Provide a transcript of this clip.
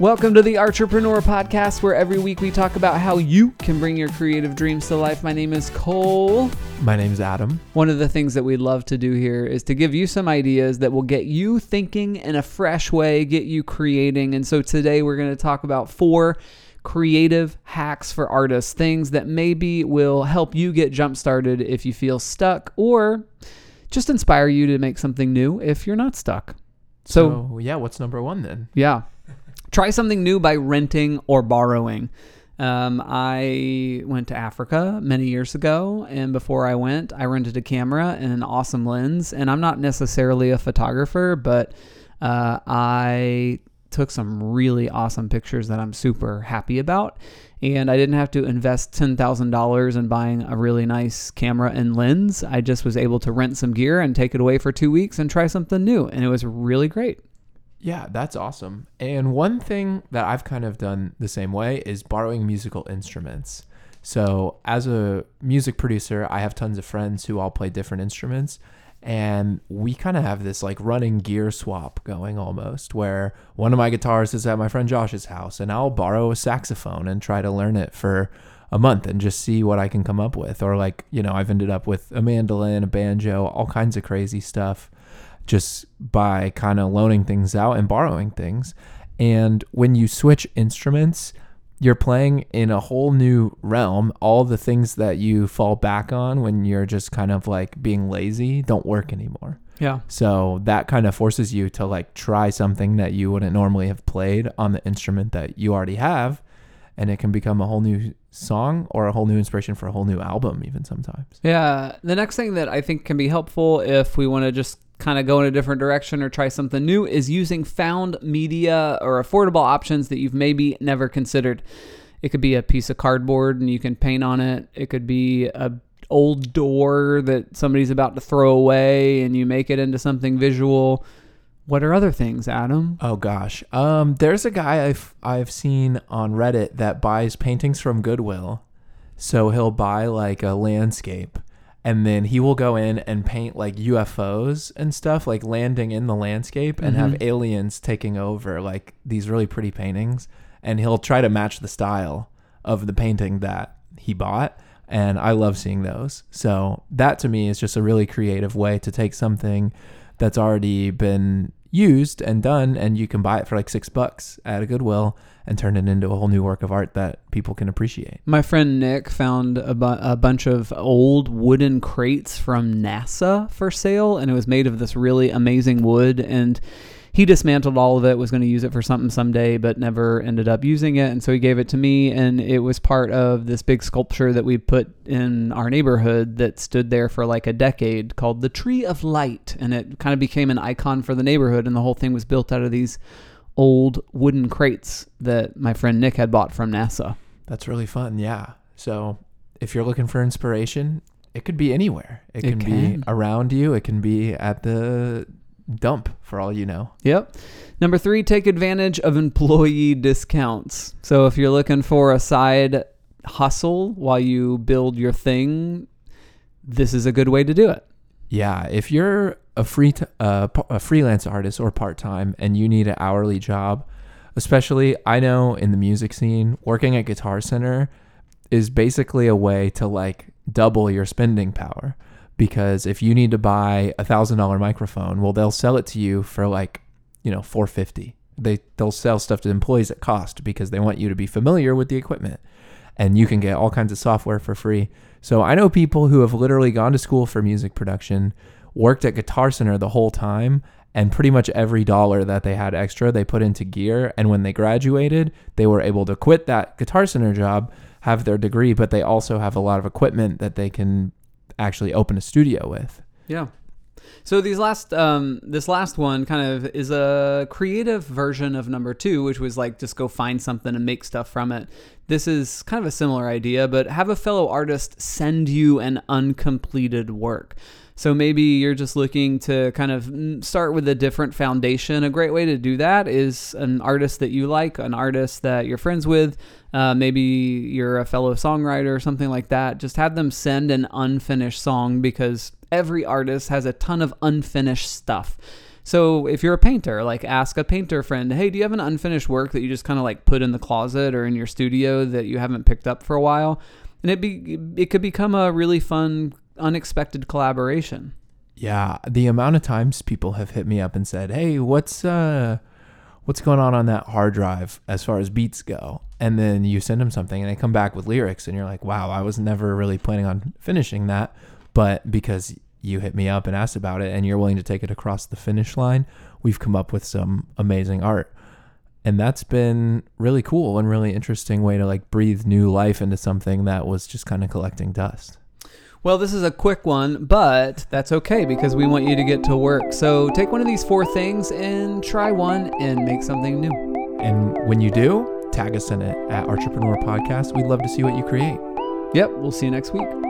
Welcome to the Entrepreneur Podcast, where every week we talk about how you can bring your creative dreams to life. My name is Cole. My name is Adam. One of the things that we love to do here is to give you some ideas that will get you thinking in a fresh way, get you creating. And so today we're going to talk about four creative hacks for artists, things that maybe will help you get jump started if you feel stuck or just inspire you to make something new if you're not stuck. So, So, yeah, what's number one then? yeah. Try something new by renting or borrowing. Um, I went to Africa many years ago, and before I went, I rented a camera and an awesome lens. And I'm not necessarily a photographer, but uh, I took some really awesome pictures that I'm super happy about. And I didn't have to invest $10,000 in buying a really nice camera and lens. I just was able to rent some gear and take it away for two weeks and try something new. And it was really great. Yeah, that's awesome. And one thing that I've kind of done the same way is borrowing musical instruments. So, as a music producer, I have tons of friends who all play different instruments. And we kind of have this like running gear swap going almost, where one of my guitars is at my friend Josh's house, and I'll borrow a saxophone and try to learn it for a month and just see what I can come up with. Or, like, you know, I've ended up with a mandolin, a banjo, all kinds of crazy stuff just by kind of loaning things out and borrowing things. And when you switch instruments, you're playing in a whole new realm. All the things that you fall back on when you're just kind of like being lazy don't work anymore. Yeah. So that kind of forces you to like try something that you wouldn't normally have played on the instrument that you already have. And it can become a whole new song or a whole new inspiration for a whole new album, even sometimes. Yeah. The next thing that I think can be helpful if we want to just kind of go in a different direction or try something new is using found media or affordable options that you've maybe never considered. It could be a piece of cardboard and you can paint on it. It could be a old door that somebody's about to throw away and you make it into something visual. What are other things, Adam? Oh gosh. Um there's a guy I've I've seen on Reddit that buys paintings from Goodwill. So he'll buy like a landscape and then he will go in and paint like UFOs and stuff like landing in the landscape and have mm-hmm. aliens taking over like these really pretty paintings. And he'll try to match the style of the painting that he bought. And I love seeing those. So that to me is just a really creative way to take something that's already been used and done and you can buy it for like 6 bucks at a Goodwill and turn it into a whole new work of art that people can appreciate. My friend Nick found a, bu- a bunch of old wooden crates from NASA for sale, and it was made of this really amazing wood. And he dismantled all of it, was going to use it for something someday, but never ended up using it. And so he gave it to me, and it was part of this big sculpture that we put in our neighborhood that stood there for like a decade called the Tree of Light. And it kind of became an icon for the neighborhood, and the whole thing was built out of these old wooden crates that my friend Nick had bought from NASA. That's really fun. Yeah. So if you're looking for inspiration, it could be anywhere. It, It can, can. be around you. It can be at the dump for all you know. Yep. Number three, take advantage of employee discounts. So if you're looking for a side hustle while you build your thing, this is a good way to do it. Yeah. If you're a free t- uh, a freelance artist or part time and you need an hourly job, especially I know in the music scene, working at Guitar Center is basically a way to like double your spending power. Because if you need to buy a thousand dollar microphone, well, they'll sell it to you for like, you know, four fifty. They they'll sell stuff to employees at cost because they want you to be familiar with the equipment, and you can get all kinds of software for free. So I know people who have literally gone to school for music production, worked at Guitar Center the whole time, and pretty much every dollar that they had extra they put into gear. And when they graduated, they were able to quit that Guitar Center job, have their degree, but they also have a lot of equipment that they can actually open a studio with. Yeah. So these last, um, this last one kind of is a creative version of number two, which was like just go find something and make stuff from it. This is kind of a similar idea, but have a fellow artist send you an uncompleted work. So maybe you're just looking to kind of start with a different foundation. A great way to do that is an artist that you like, an artist that you're friends with. Uh, maybe you're a fellow songwriter or something like that. Just have them send an unfinished song because every artist has a ton of unfinished stuff. So if you're a painter, like ask a painter friend, hey, do you have an unfinished work that you just kind of like put in the closet or in your studio that you haven't picked up for a while? And it be it could become a really fun, unexpected collaboration. Yeah, the amount of times people have hit me up and said, "Hey, what's uh what's going on on that hard drive as far as beats go?" And then you send them something and they come back with lyrics and you're like, "Wow, I was never really planning on finishing that, but because you hit me up and asked about it and you're willing to take it across the finish line, we've come up with some amazing art." And that's been really cool and really interesting way to like breathe new life into something that was just kind of collecting dust. Well, this is a quick one, but that's okay because we want you to get to work. So take one of these four things and try one and make something new. And when you do, tag us in it at Entrepreneur Podcast. We'd love to see what you create. Yep, we'll see you next week.